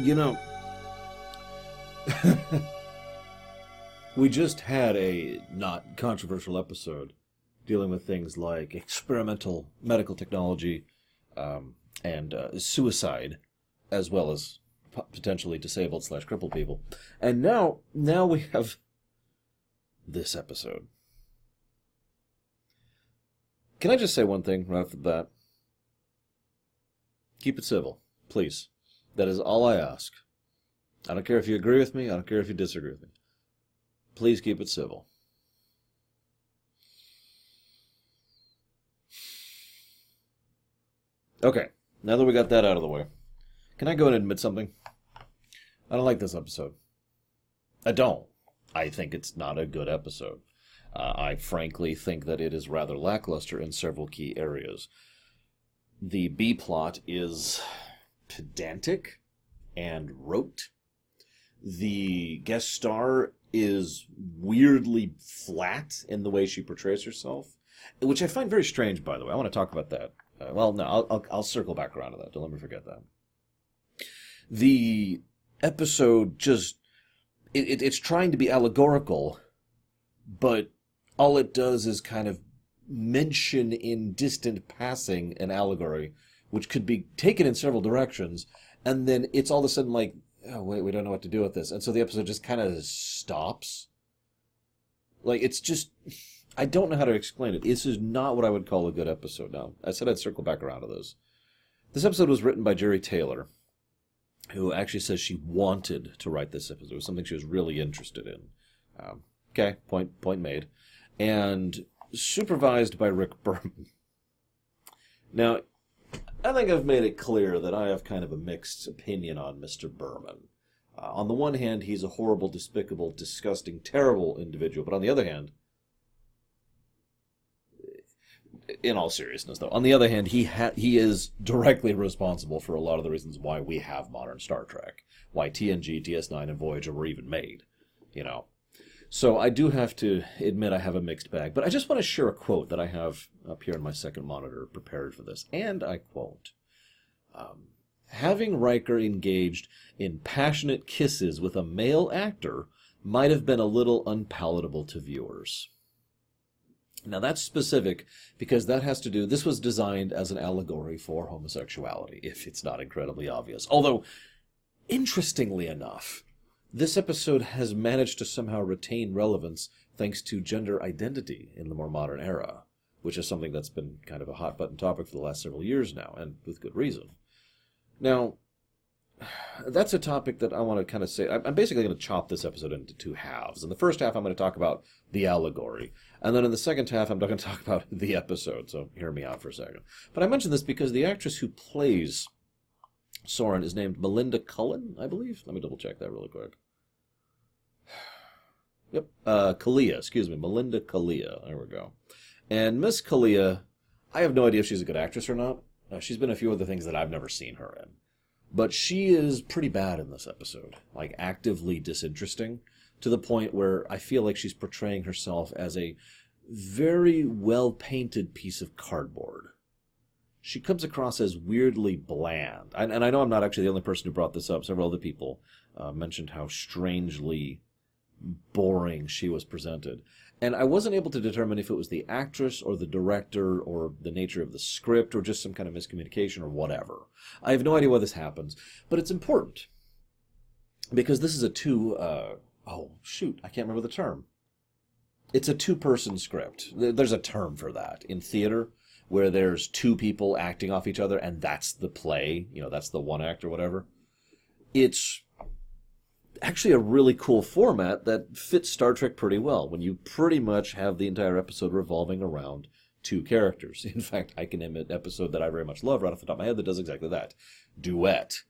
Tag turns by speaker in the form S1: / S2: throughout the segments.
S1: You know, we just had a not controversial episode dealing with things like experimental medical technology um, and uh, suicide, as well as potentially disabled slash crippled people. And now, now we have this episode. Can I just say one thing right off the bat? Keep it civil, please. That is all I ask. I don't care if you agree with me, I don't care if you disagree with me. Please keep it civil. Okay, now that we got that out of the way, can I go and admit something? I don't like this episode. I don't. I think it's not a good episode. Uh, I frankly think that it is rather lackluster in several key areas. The B plot is pedantic and rote. The guest star is weirdly flat in the way she portrays herself, which I find very strange, by the way. I want to talk about that. Uh, well, no, I'll, I'll, I'll circle back around to that. Don't let me forget that. The episode just it, it, it's trying to be allegorical, but all it does is kind of mention in distant passing an allegory, which could be taken in several directions, and then it's all of a sudden like, oh wait, we don't know what to do with this, and so the episode just kind of stops. Like it's just, I don't know how to explain it. This is not what I would call a good episode. Now I said I'd circle back around to this. This episode was written by Jeri Taylor, who actually says she wanted to write this episode. It was something she was really interested in. Um, okay, point point made, and supervised by Rick Berman. Now, I think I've made it clear that I have kind of a mixed opinion on Mr. Berman. Uh, on the one hand, he's a horrible, despicable, disgusting, terrible individual, but on the other hand, in all seriousness, though, on the other hand, he ha- he is directly responsible for a lot of the reasons why we have modern Star Trek, why TNG, DS9, and Voyager were even made. You know, so I do have to admit I have a mixed bag, but I just want to share a quote that I have up here on my second monitor prepared for this, and I quote. Um, Having Riker engaged in passionate kisses with a male actor might have been a little unpalatable to viewers. Now that's specific because that has to do, this was designed as an allegory for homosexuality, if it's not incredibly obvious. Although, interestingly enough, this episode has managed to somehow retain relevance thanks to gender identity in the more modern era, which is something that's been kind of a hot button topic for the last several years now, and with good reason. Now, that's a topic that I want to kind of say. I'm basically going to chop this episode into two halves. In the first half, I'm going to talk about the allegory. And then in the second half, I'm going to talk about the episode. So hear me out for a second. But I mention this because the actress who plays Soren is named Melinda Cullen, I believe. Let me double check that really quick. Yep, uh, Culea, excuse me, Melinda Culea. There we go. And Miss Culea, I have no idea if she's a good actress or not. Uh, she's been a few other things that I've never seen her in. But she is pretty bad in this episode, like actively disinteresting, to the point where I feel like she's portraying herself as a very well painted piece of cardboard. She comes across as weirdly bland. And, and I know I'm not actually the only person who brought this up. Several other people uh, mentioned how strangely boring she was presented. And I wasn't able to determine if it was the actress or the director or the nature of the script or just some kind of miscommunication or whatever. I have no idea why this happens, but it's important because this is a two. Uh, oh shoot, I can't remember the term. It's a two-person script. There's a term for that in theater where there's two people acting off each other and that's the play. You know, that's the one act or whatever. It's actually a really cool format that fits Star Trek pretty well when you pretty much have the entire episode revolving around two characters. In fact, I can name an episode that I very much love right off the top of my head that does exactly that. Duet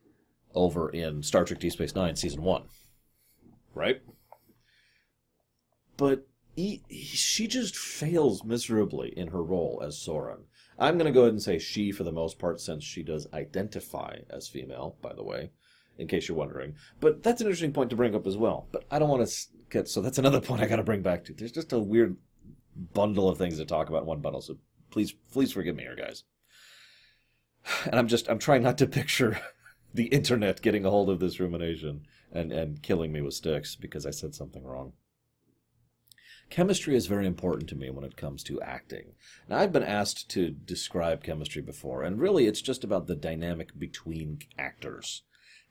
S1: over in Star Trek Deep Space Nine, Season 1. Right? But he, he, she just fails miserably in her role as Soren. I'm going to go ahead and say she for the most part, since she does identify as female, by the way in case you're wondering. But that's an interesting point to bring up as well. But I don't want to get so that's another point I got to bring back to. There's just a weird bundle of things to talk about in one bundle. So please, please forgive me here, guys. And I'm just I'm trying not to picture the internet getting a hold of this rumination and, and killing me with sticks because I said something wrong. Chemistry is very important to me when it comes to acting. Now, I've been asked to describe chemistry before, and really it's just about the dynamic between actors.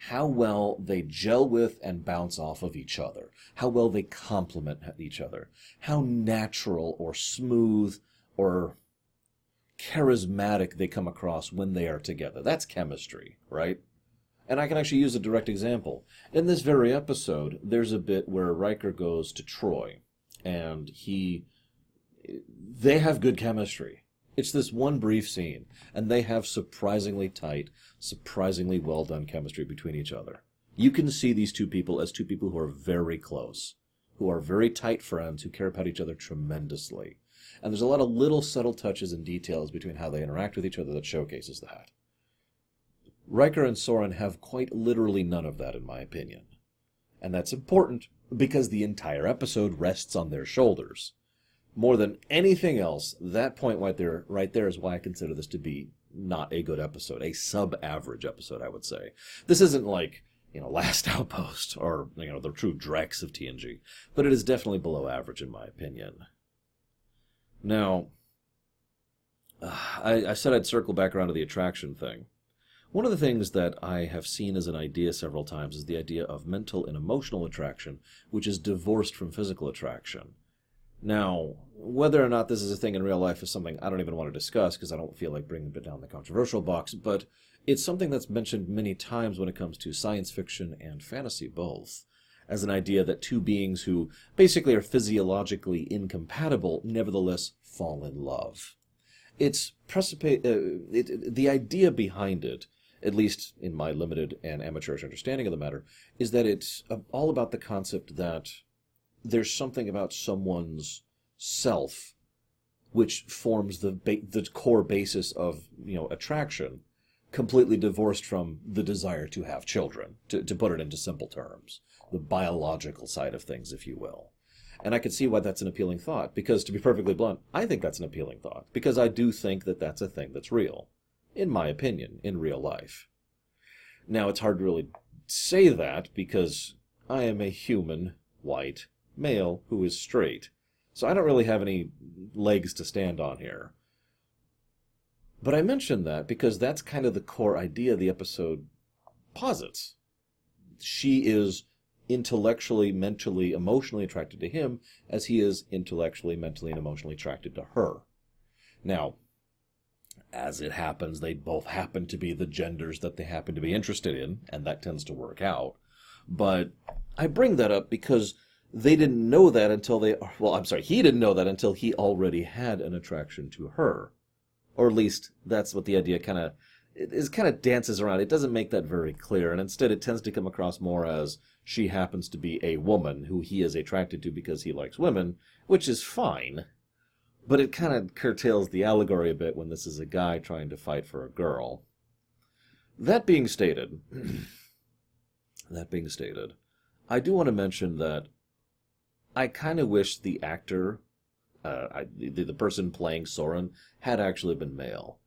S1: How well they gel with and bounce off of each other. How well they complement each other. How natural or smooth or charismatic they come across when they are together. That's chemistry, right? And I can actually use a direct example. In this very episode, there's a bit where Riker goes to Troi, and he. They have good chemistry. It's this one brief scene, and they have surprisingly tight, surprisingly well done chemistry between each other. You can see these two people as two people who are very close, who are very tight friends, who care about each other tremendously. And there's a lot of little subtle touches and details between how they interact with each other that showcases that. Riker and Soren have quite literally none of that, in my opinion. And that's important because the entire episode rests on their shoulders. More than anything else, that point right there, right there is why I consider this to be not a good episode, a sub-average episode, I would say. This isn't like you know Last Outpost or you know the true Drex of TNG, but it is definitely below average in my opinion. Now, uh, I, I said I'd circle back around to the attraction thing. One of the things that I have seen as an idea several times is the idea of mental and emotional attraction, which is divorced from physical attraction. Now, whether or not this is a thing in real life is something I don't even want to discuss because I don't feel like bringing it down the controversial box, but it's something that's mentioned many times when it comes to science fiction and fantasy both, as an idea that two beings who basically are physiologically incompatible nevertheless fall in love. It's precipitate, uh, it, the idea behind it at least in my limited and amateurish understanding of the matter, is that it's all about the concept that there's something about someone's self which forms the ba- the core basis of you know attraction, completely divorced from the desire to have children. To to put it into simple terms, the biological side of things, if you will. And I can see why that's an appealing thought, because to be perfectly blunt, I think that's an appealing thought, because I do think that that's a thing that's real in my opinion, in real life. Now, it's hard to really say that because I am a human, white, male who is straight. So I don't really have any legs to stand on here. But I mention that because that's kind of the core idea the episode posits. She is intellectually, mentally, emotionally attracted to him as he is intellectually, mentally, and emotionally attracted to her. Now, as it happens, they both happen to be the genders that they happen to be interested in, and that tends to work out. But I bring that up because they didn't know that until they, well, I'm sorry, he didn't know that until he already had an attraction to her. Or at least that's what the idea kind of, it kind of dances around. It doesn't make that very clear, and instead it tends to come across more as she happens to be a woman who he is attracted to because he likes women, which is fine. But it kind of curtails the allegory a bit when this is a guy trying to fight for a girl. That being stated, that being stated, I do want to mention that I kind of wish the actor, uh, I, the, the person playing Soren, had actually been male.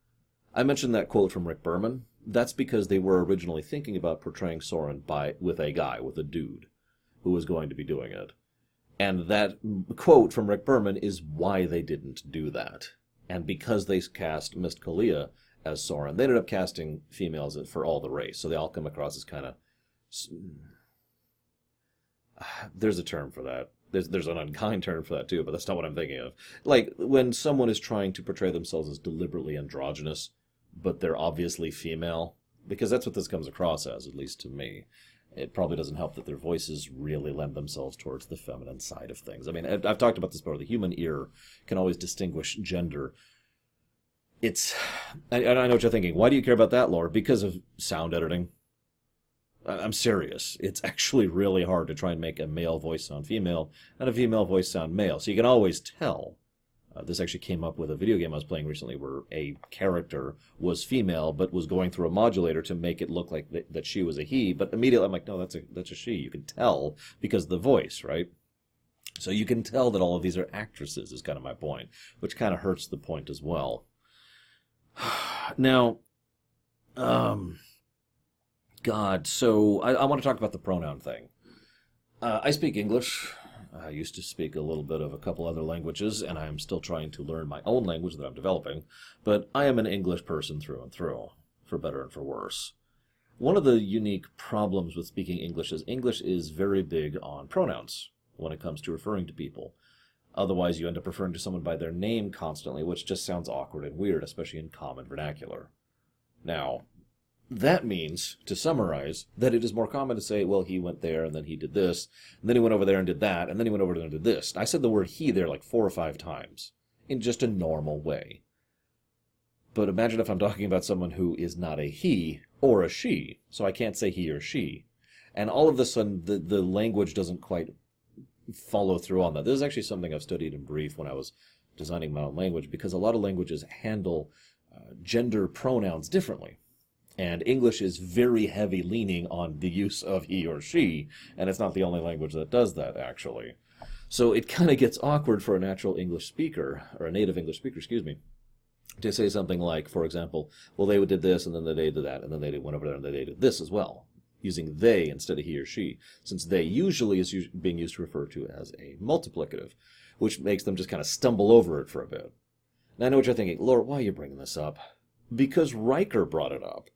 S1: I mentioned that quote from Rick Berman. That's because they were originally thinking about portraying Soren by with a guy, with a dude, who was going to be doing it. And that quote from Rick Berman is why they didn't do that. And because they cast Miss Culea as Soren, they ended up casting females for all the race. So they all come across as kind of. There's a term for that. There's, there's an unkind term for that too, but that's not what I'm thinking of. Like when someone is trying to portray themselves as deliberately androgynous, but they're obviously female, because that's what this comes across as, at least to me it probably doesn't help that their voices really lend themselves towards the feminine side of things. I mean, I've talked about this before. The human ear can always distinguish gender. It's, and I know what you're thinking. Why do you care about that, Laura? Because of sound editing. I'm serious. It's actually really hard to try and make a male voice sound female and a female voice sound male. So you can always tell uh, this actually came up with a video game I was playing recently where a character was female but was going through a modulator to make it look like th- that she was a he. But immediately I'm like, no, that's a that's a she. You can tell because the voice, right? So you can tell that all of these are actresses. Is kind of my point, which kind of hurts the point as well. now, um, God, so I, I want to talk about the pronoun thing. Uh, I speak English. I used to speak a little bit of a couple other languages, and I am still trying to learn my own language that I'm developing. But I am an English person through and through, for better and for worse. One of the unique problems with speaking English is English is very big on pronouns when it comes to referring to people. Otherwise, you end up referring to someone by their name constantly, which just sounds awkward and weird, especially in common vernacular. Now, that means, to summarize, that it is more common to say, well, he went there and then he did this, and then he went over there and did that, and then he went over there and did this. I said the word he there like four or five times in just a normal way. But imagine if I'm talking about someone who is not a he or a she, so I can't say he or she. And all of a sudden, the, the language doesn't quite follow through on that. This is actually something I've studied in brief when I was designing my own language, because a lot of languages handle uh, gender pronouns differently. And English is very heavy leaning on the use of he or she, and it's not the only language that does that, actually. So it kind of gets awkward for a natural English speaker, or a native English speaker, excuse me, to say something like, for example, well, they did this, and then they did that, and then they went over there and they did this as well, using they instead of he or she, since they usually is being used to refer to as a multiplicative, which makes them just kind of stumble over it for a bit. Now I know what you're thinking, Lord, why are you bringing this up? Because Riker brought it up.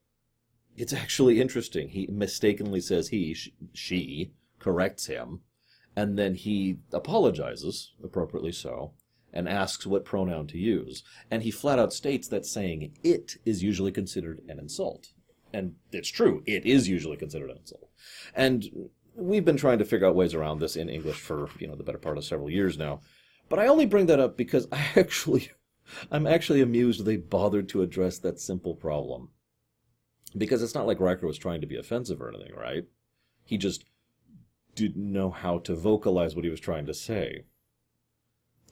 S1: It's actually interesting. He mistakenly says he, she, corrects him, and then he apologizes, appropriately so, and asks what pronoun to use. And he flat out states that saying it is usually considered an insult. And it's true, it is usually considered an insult. And we've been trying to figure out ways around this in English for, you know, the better part of several years now. But I only bring that up because I actually I'm actually amused they bothered to address that simple problem. Because it's not like Riker was trying to be offensive or anything, right? He just didn't know how to vocalize what he was trying to say.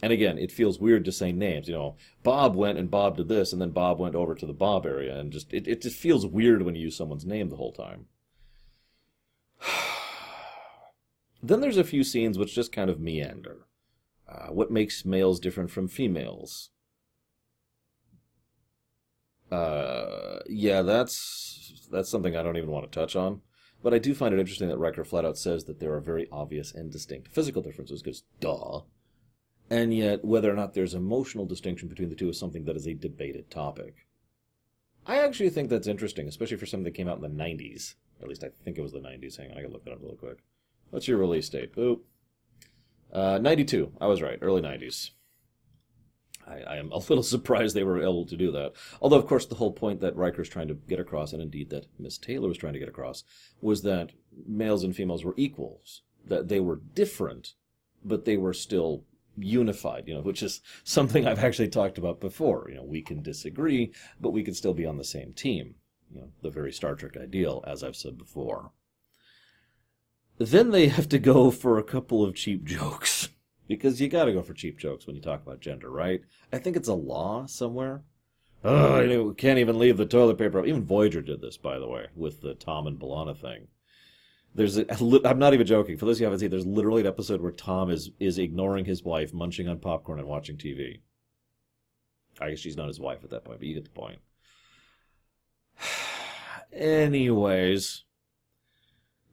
S1: And again, it feels weird to say names. You know, Bob went and Bob did this, and then Bob went over to the Bob area, and just it, it just feels weird when you use someone's name the whole time. then there's a few scenes which just kind of meander. Uh, what makes males different from females? Uh, yeah, that's that's something I don't even want to touch on. But I do find it interesting that Riker flat out says that there are very obvious and distinct physical differences, because duh. And yet, whether or not there's emotional distinction between the two is something that is a debated topic. I actually think that's interesting, especially for something that came out in the 90s. At least I think it was the 90s. Hang on, I gotta look that up really quick. What's your release date? Oop. Uh, 92. I was right. Early 90s. I, I, am a little surprised they were able to do that. Although, of course, the whole point that Riker's trying to get across, and indeed that Miss Taylor was trying to get across, was that males and females were equals. That they were different, but they were still unified, you know, which is something I've actually talked about before. You know, we can disagree, but we can still be on the same team. You know, the very Star Trek ideal, as I've said before. Then they have to go for a couple of cheap jokes because you got to go for cheap jokes when you talk about gender, right? I think it's a law somewhere. Oh, I can't even leave the toilet paper. Even Voyager did this, by the way, with the Tom and B'Elanna thing. There's, a, I'm not even joking. For those who haven't seen, there's literally an episode where Tom is is ignoring his wife, munching on popcorn and watching TV. I guess she's not his wife at that point, but you get the point. Anyways.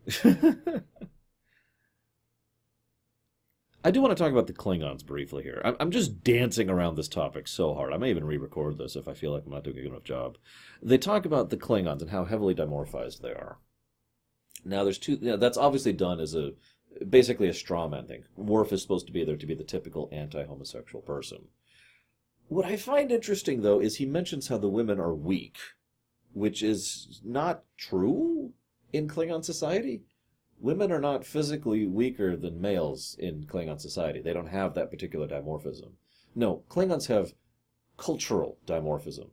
S1: I do want to talk about the Klingons briefly here. I'm, I'm just dancing around this topic so hard. I may even re-record this if I feel like I'm not doing a good enough job. They talk about the Klingons and how heavily dimorphized they are. Now, there's two. You know, that's obviously done as a basically a straw man thing. Worf is supposed to be there to be the typical anti-homosexual person. What I find interesting, though, is he mentions how the women are weak, which is not true in Klingon society women are not physically weaker than males in Klingon society. They don't have that particular dimorphism. No, Klingons have cultural dimorphism.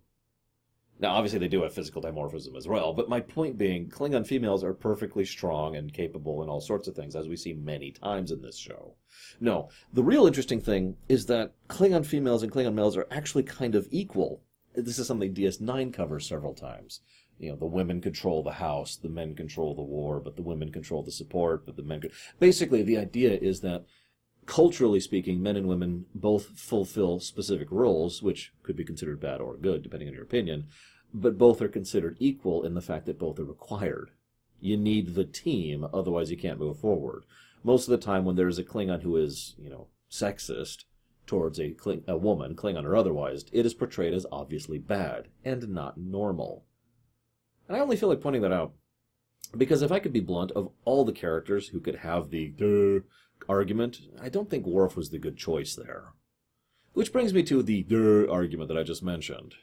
S1: Now, obviously, they do have physical dimorphism as well, but my point being, Klingon females are perfectly strong and capable in all sorts of things, as we see many times in this show. No, the real interesting thing is that Klingon females and Klingon males are actually kind of equal. This is something DS9 covers several times you know the women control the house the men control the war but the women control the support but the men basically the idea is that culturally speaking men and women both fulfill specific roles which could be considered bad or good depending on your opinion but both are considered equal in the fact that both are required You need the team, otherwise you can't move forward. Most of the time, when there's a Klingon who is, you know, sexist towards a, Kling- a woman, Klingon or otherwise, it is portrayed as obviously bad and not normal. And I only feel like pointing that out because if I could be blunt, of all the characters who could have the argument, I don't think Worf was the good choice there. Which brings me to the argument that I just mentioned.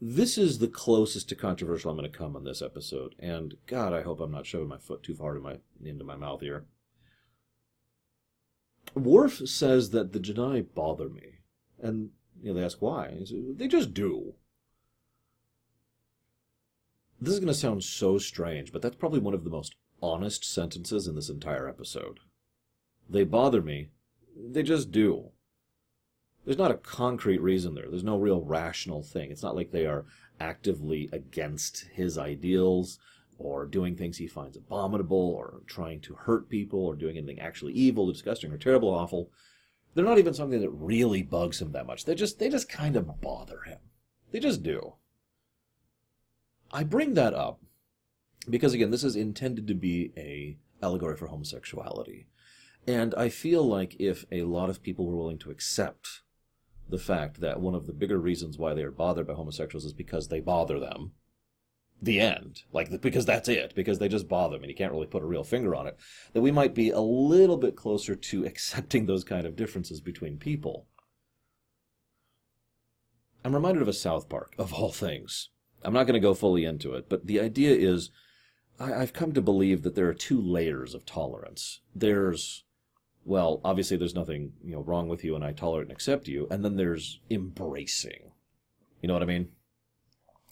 S1: This is the closest to controversial I'm going to come on this episode, and God, I hope I'm not shoving my foot too far my, into my mouth here. Worf says that the J'naii bother me, and you know, they ask why. Says, they just do. This is going to sound so strange, but that's probably one of the most honest sentences in this entire episode. They bother me. They just do. There's not a concrete reason there. There's no real rational thing. It's not like they are actively against his ideals or doing things he finds abominable or trying to hurt people or doing anything actually evil, disgusting, or terrible, awful. They're not even something that really bugs him that much. They just they just kind of bother him. They just do. I bring that up because again, this is intended to be a allegory for homosexuality. And I feel like if a lot of people were willing to accept the fact that one of the bigger reasons why they are bothered by homosexuals is because they bother them, the end, like because that's it, because they just bother them, and you can't really put a real finger on it, that we might be a little bit closer to accepting those kind of differences between people. I'm reminded of a South Park, of all things. I'm not going to go fully into it, but the idea is I, have come to believe that there are two layers of tolerance. There's, well, obviously there's nothing you know wrong with you, and I tolerate and accept you, and then there's embracing. You know what I mean?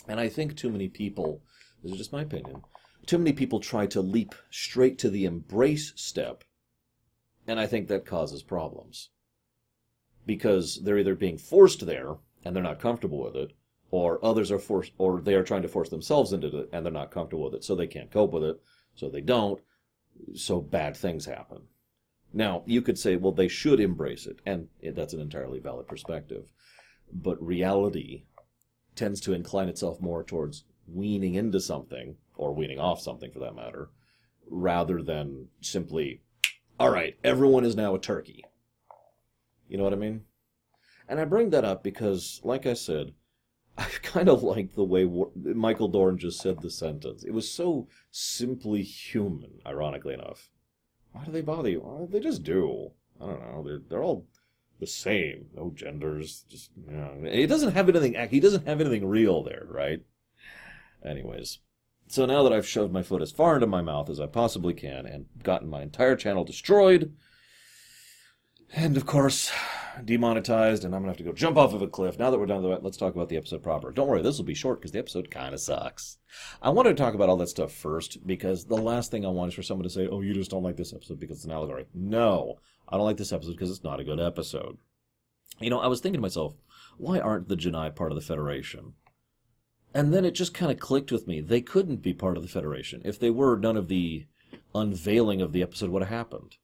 S1: And I think too many people, this is just my opinion, too many people try to leap straight to the embrace step, and I think that causes problems. Because they're either being forced there, and they're not comfortable with it, or others are forced, or they are trying to force themselves into it and they're not comfortable with it, so they can't cope with it, so they don't, so bad things happen. Now, you could say, well, they should embrace it, and that's an entirely valid perspective. But reality tends to incline itself more towards weaning into something, or weaning off something for that matter, rather than simply, all right, everyone is now a turkey. You know what I mean? And I bring that up because, like I said, I kind of like the way Michael Dorn just said the sentence. It was so simply human, ironically enough. Why do they bother you? Well, they just do. I don't know. They're they're all the same. No genders. Just you know. He doesn't have anything. He doesn't have anything real there, right? Anyways, so now that I've shoved my foot as far into my mouth as I possibly can and gotten my entire channel destroyed, and of course, demonetized, and I'm gonna have to go jump off of a cliff. Now that we're done with that, let's talk about the episode proper. Don't worry, this will be short because the episode kind of sucks. I wanted to talk about all that stuff first because the last thing I want is for someone to say, "Oh, you just don't like this episode because it's an allegory." No, I don't like this episode because it's not a good episode. You know, I was thinking to myself, why aren't the J'naii part of the Federation? And then it just kind of clicked with me. They couldn't be part of the Federation. If they were, none of the unveiling of the episode would have happened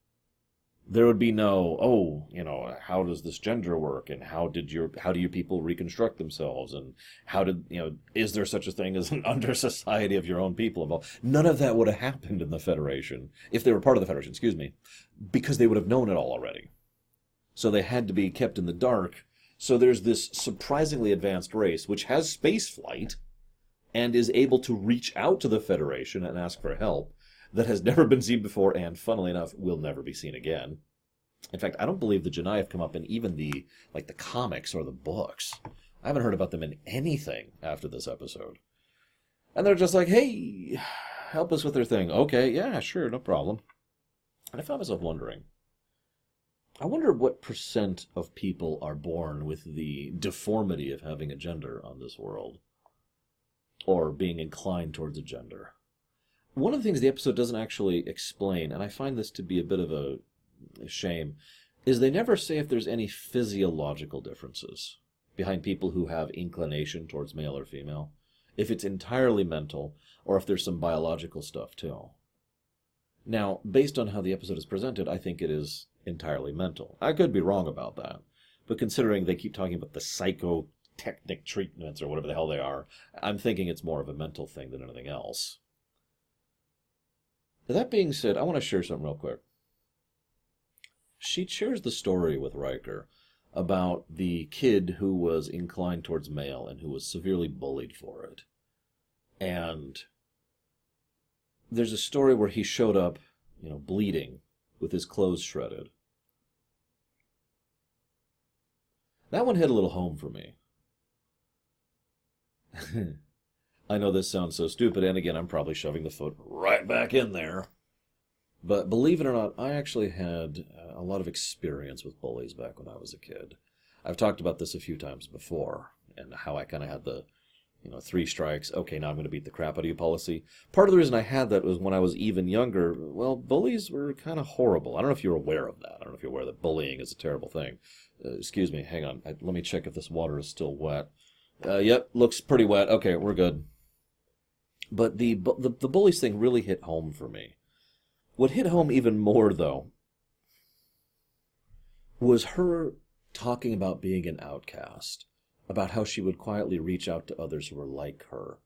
S1: there would be no oh you know how does this gender work? And how did your how do you people reconstruct themselves? And how did you know is there such a thing as an under society of your own people involved? None of that would have happened in the federation if they were part of the federation excuse me because they would have known it all already. So they had to be kept in the dark. So there's this surprisingly advanced race which has space flight and is able to reach out to the federation and ask for help that has never been seen before and, funnily enough, will never be seen again. In fact, I don't believe the J'naii have come up in even the like the comics or the books. I haven't heard about them in anything after this episode. And they're just like, "Hey, help us with their thing." Okay, yeah, sure, no problem. And I found myself wondering. I wonder what percent of people are born with the deformity of having a gender on this world, or being inclined towards a gender one of the things the episode doesn't actually explain, and I find this to be a bit of a, a shame, is they never say if there's any physiological differences behind people who have inclination towards male or female. If it's entirely mental, or if there's some biological stuff too. Now, based on how the episode is presented, I think it is entirely mental. I could be wrong about that. But considering they keep talking about the psychotechnic treatments or whatever the hell they are, I'm thinking it's more of a mental thing than anything else. That being said, I want to share something real quick. She shares the story with Riker about the kid who was inclined towards male and who was severely bullied for it. And there's a story where he showed up, you know, bleeding with his clothes shredded. That one hit a little home for me. I know this sounds so stupid, and again, I'm probably shoving the foot right back in there. But believe it or not, I actually had a lot of experience with bullies back when I was a kid. I've talked about this a few times before, and how I kind of had the, you know, three strikes, okay, now I'm going to beat the crap out of you policy. Part of the reason I had that was when I was even younger, well, bullies were kind of horrible. I don't know if you're aware of that. I don't know if you're aware that bullying is a terrible thing. Uh, excuse me, hang on. I, let me check if this water is still wet. Uh, yep, looks pretty wet. Okay, we're good. But the, the the bullies thing really hit home for me. What hit home even more, though, was her talking about being an outcast, about how she would quietly reach out to others who were like her,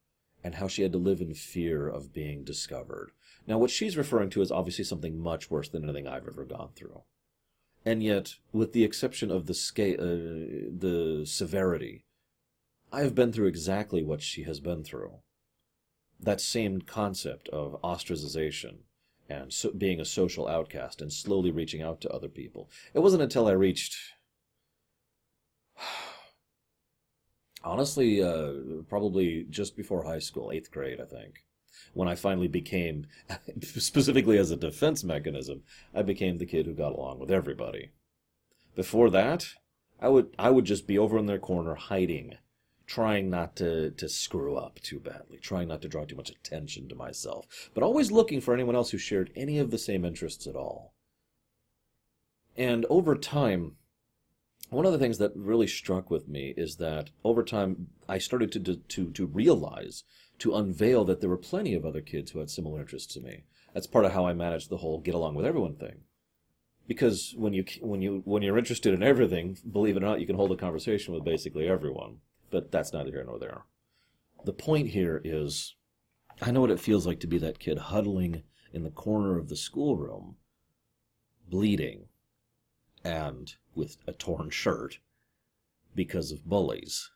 S1: and how she had to live in fear of being discovered. Now, what she's referring to is obviously something much worse than anything I've ever gone through. And yet, with the exception of the scale, uh, the severity, I have been through exactly what she has been through that same concept of ostracization and so being a social outcast and slowly reaching out to other people. It wasn't until I reached, honestly, uh, probably just before high school, eighth grade, I think, when I finally became, specifically as a defense mechanism, I became the kid who got along with everybody. Before that, I would I would just be over in their corner hiding trying not to, to screw up too badly, trying not to draw too much attention to myself, but always looking for anyone else who shared any of the same interests at all. And over time, one of the things that really struck with me is that over time I started to, to, to realize, to unveil that there were plenty of other kids who had similar interests to me. That's part of how I managed the whole get along with everyone thing. Because when you when you when you're interested in everything, believe it or not, you can hold a conversation with basically everyone but that's neither here nor there. The point here is I know what it feels like to be that kid huddling in the corner of the schoolroom, bleeding, and with a torn shirt because of bullies.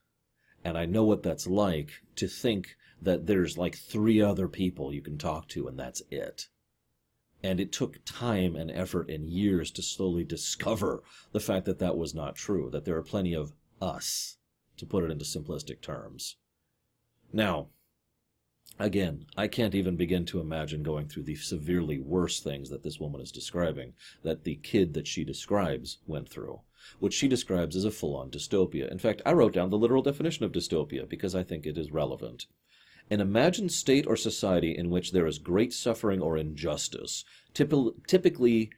S1: And I know what that's like to think that there's like three other people you can talk to and that's it. And it took time and effort and years to slowly discover the fact that that was not true, that there are plenty of us to put it into simplistic terms. Now, again, I can't even begin to imagine going through the severely worse things that this woman is describing, that the kid that she describes went through, which she describes as a full on dystopia. In fact, I wrote down the literal definition of dystopia because I think it is relevant. An imagined state or society in which there is great suffering or injustice, typically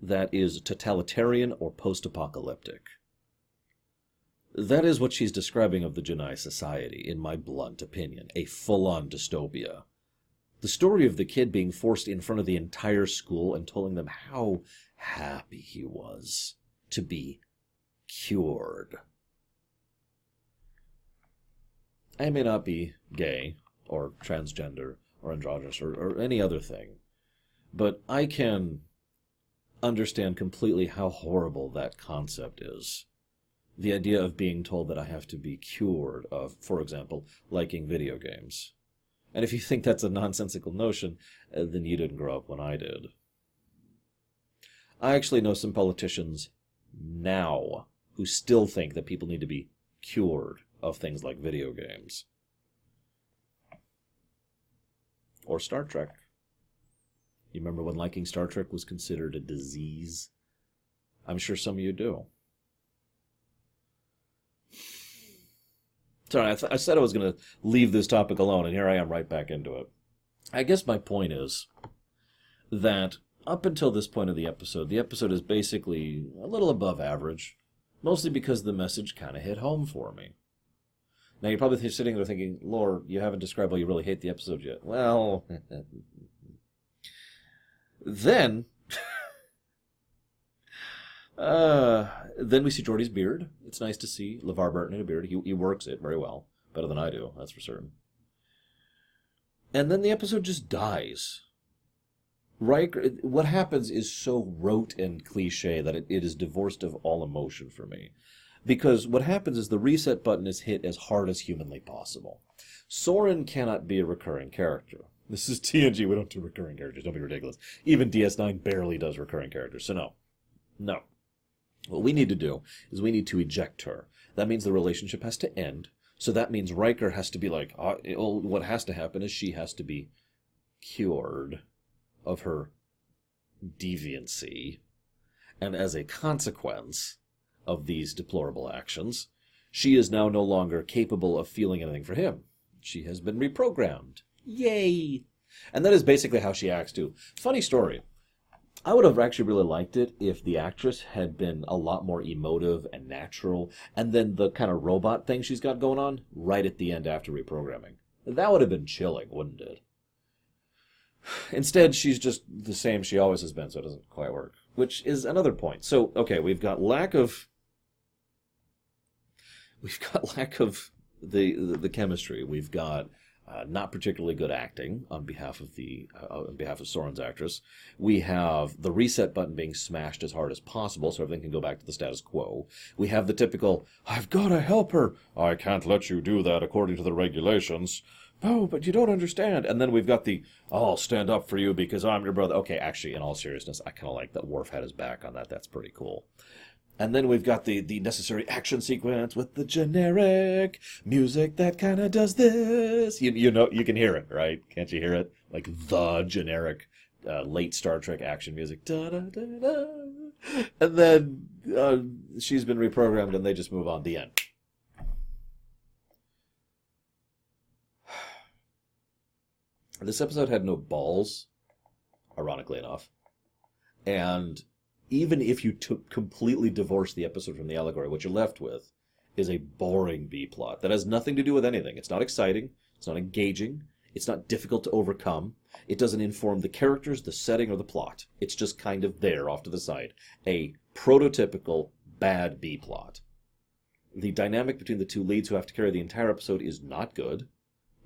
S1: that is totalitarian or post apocalyptic. That is what she's describing of the J'naii society, in my blunt opinion. A full on dystopia. The story of the kid being forced in front of the entire school and telling them how happy he was to be cured. I may not be gay, or transgender, or androgynous, or, or any other thing, but I can understand completely how horrible that concept is the idea of being told that I have to be cured of, for example, liking video games. And if you think that's a nonsensical notion, uh, then you didn't grow up when I did. I actually know some politicians now who still think that people need to be cured of things like video games. Or Star Trek. You remember when liking Star Trek was considered a disease? I'm sure some of you do. Sorry, I, th- I said I was going to leave this topic alone, and here I am right back into it. I guess my point is that up until this point of the episode, the episode is basically a little above average, mostly because the message kind of hit home for me. Now you're probably sitting there thinking, Lore, you haven't described why you really hate the episode yet. Well, then uh, then we see Geordi's beard. It's nice to see LeVar Burton in a beard. He, he works it very well. Better than I do, that's for certain. And then the episode just dies. Riker, what happens is so rote and cliche that it, it is divorced of all emotion for me. Because what happens is the reset button is hit as hard as humanly possible. Soren cannot be a recurring character. This is TNG, we don't do recurring characters, don't be ridiculous. Even DS9 barely does recurring characters, so no. No. What we need to do is we need to eject her. That means the relationship has to end. So that means Riker has to be like, uh, what has to happen is she has to be cured of her deviancy. And as a consequence of these deplorable actions, she is now no longer capable of feeling anything for him. She has been reprogrammed. Yay! And that is basically how she acts too. Funny story. I would have actually really liked it if the actress had been a lot more emotive and natural, and then the kind of robot thing she's got going on right at the end after reprogramming. That would have been chilling, wouldn't it? Instead, she's just the same she always has been, so it doesn't quite work. Which is another point. So, okay, we've got lack of we've got lack of the the, the chemistry. We've got uh, not particularly good acting on behalf of the uh, on behalf of Soren's actress. We have the reset button being smashed as hard as possible, so everything can go back to the status quo. We have the typical "I've got to help her. I can't let you do that according to the regulations." Oh, but you don't understand. And then we've got the, I'll stand up for you because I'm your brother. Okay, actually, in all seriousness, I kind of like that Worf had his back on that. That's pretty cool. And then we've got the, the necessary action sequence with the generic music that kind of does this. You, you know, you can hear it, right? Can't you hear it? Like the generic uh, late Star Trek action music. Da, da, da, da. And then uh, she's been reprogrammed and they just move on. The end. This episode had no balls, ironically enough. And even if you took completely divorced the episode from the allegory, what you're left with is a boring B plot that has nothing to do with anything. It's not exciting, it's not engaging, it's not difficult to overcome. It doesn't inform the characters, the setting, or the plot. It's just kind of there off to the side. A prototypical bad B plot. The dynamic between the two leads who have to carry the entire episode is not good.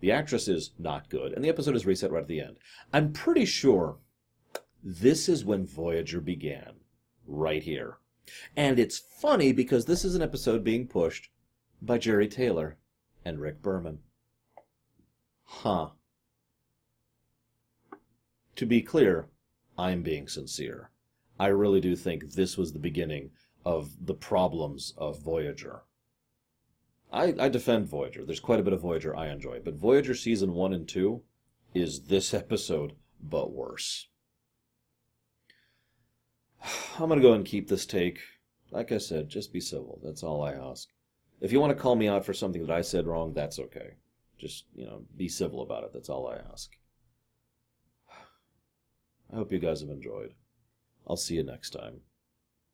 S1: The actress is not good, and the episode is reset right at the end. I'm pretty sure this is when Voyager began. Right here. And it's funny because this is an episode being pushed by Jeri Taylor and Rick Berman. Huh. To be clear, I'm being sincere. I really do think this was the beginning of the problems of Voyager. I, I defend Voyager. There's quite a bit of Voyager I enjoy, but Voyager season one and two is this episode, but worse. I'm gonna go and keep this take. Like I said, just be civil. That's all I ask. If you want to call me out for something that I said wrong, that's okay. Just, you know, be civil about it. That's all I ask. I hope you guys have enjoyed. I'll see you next time.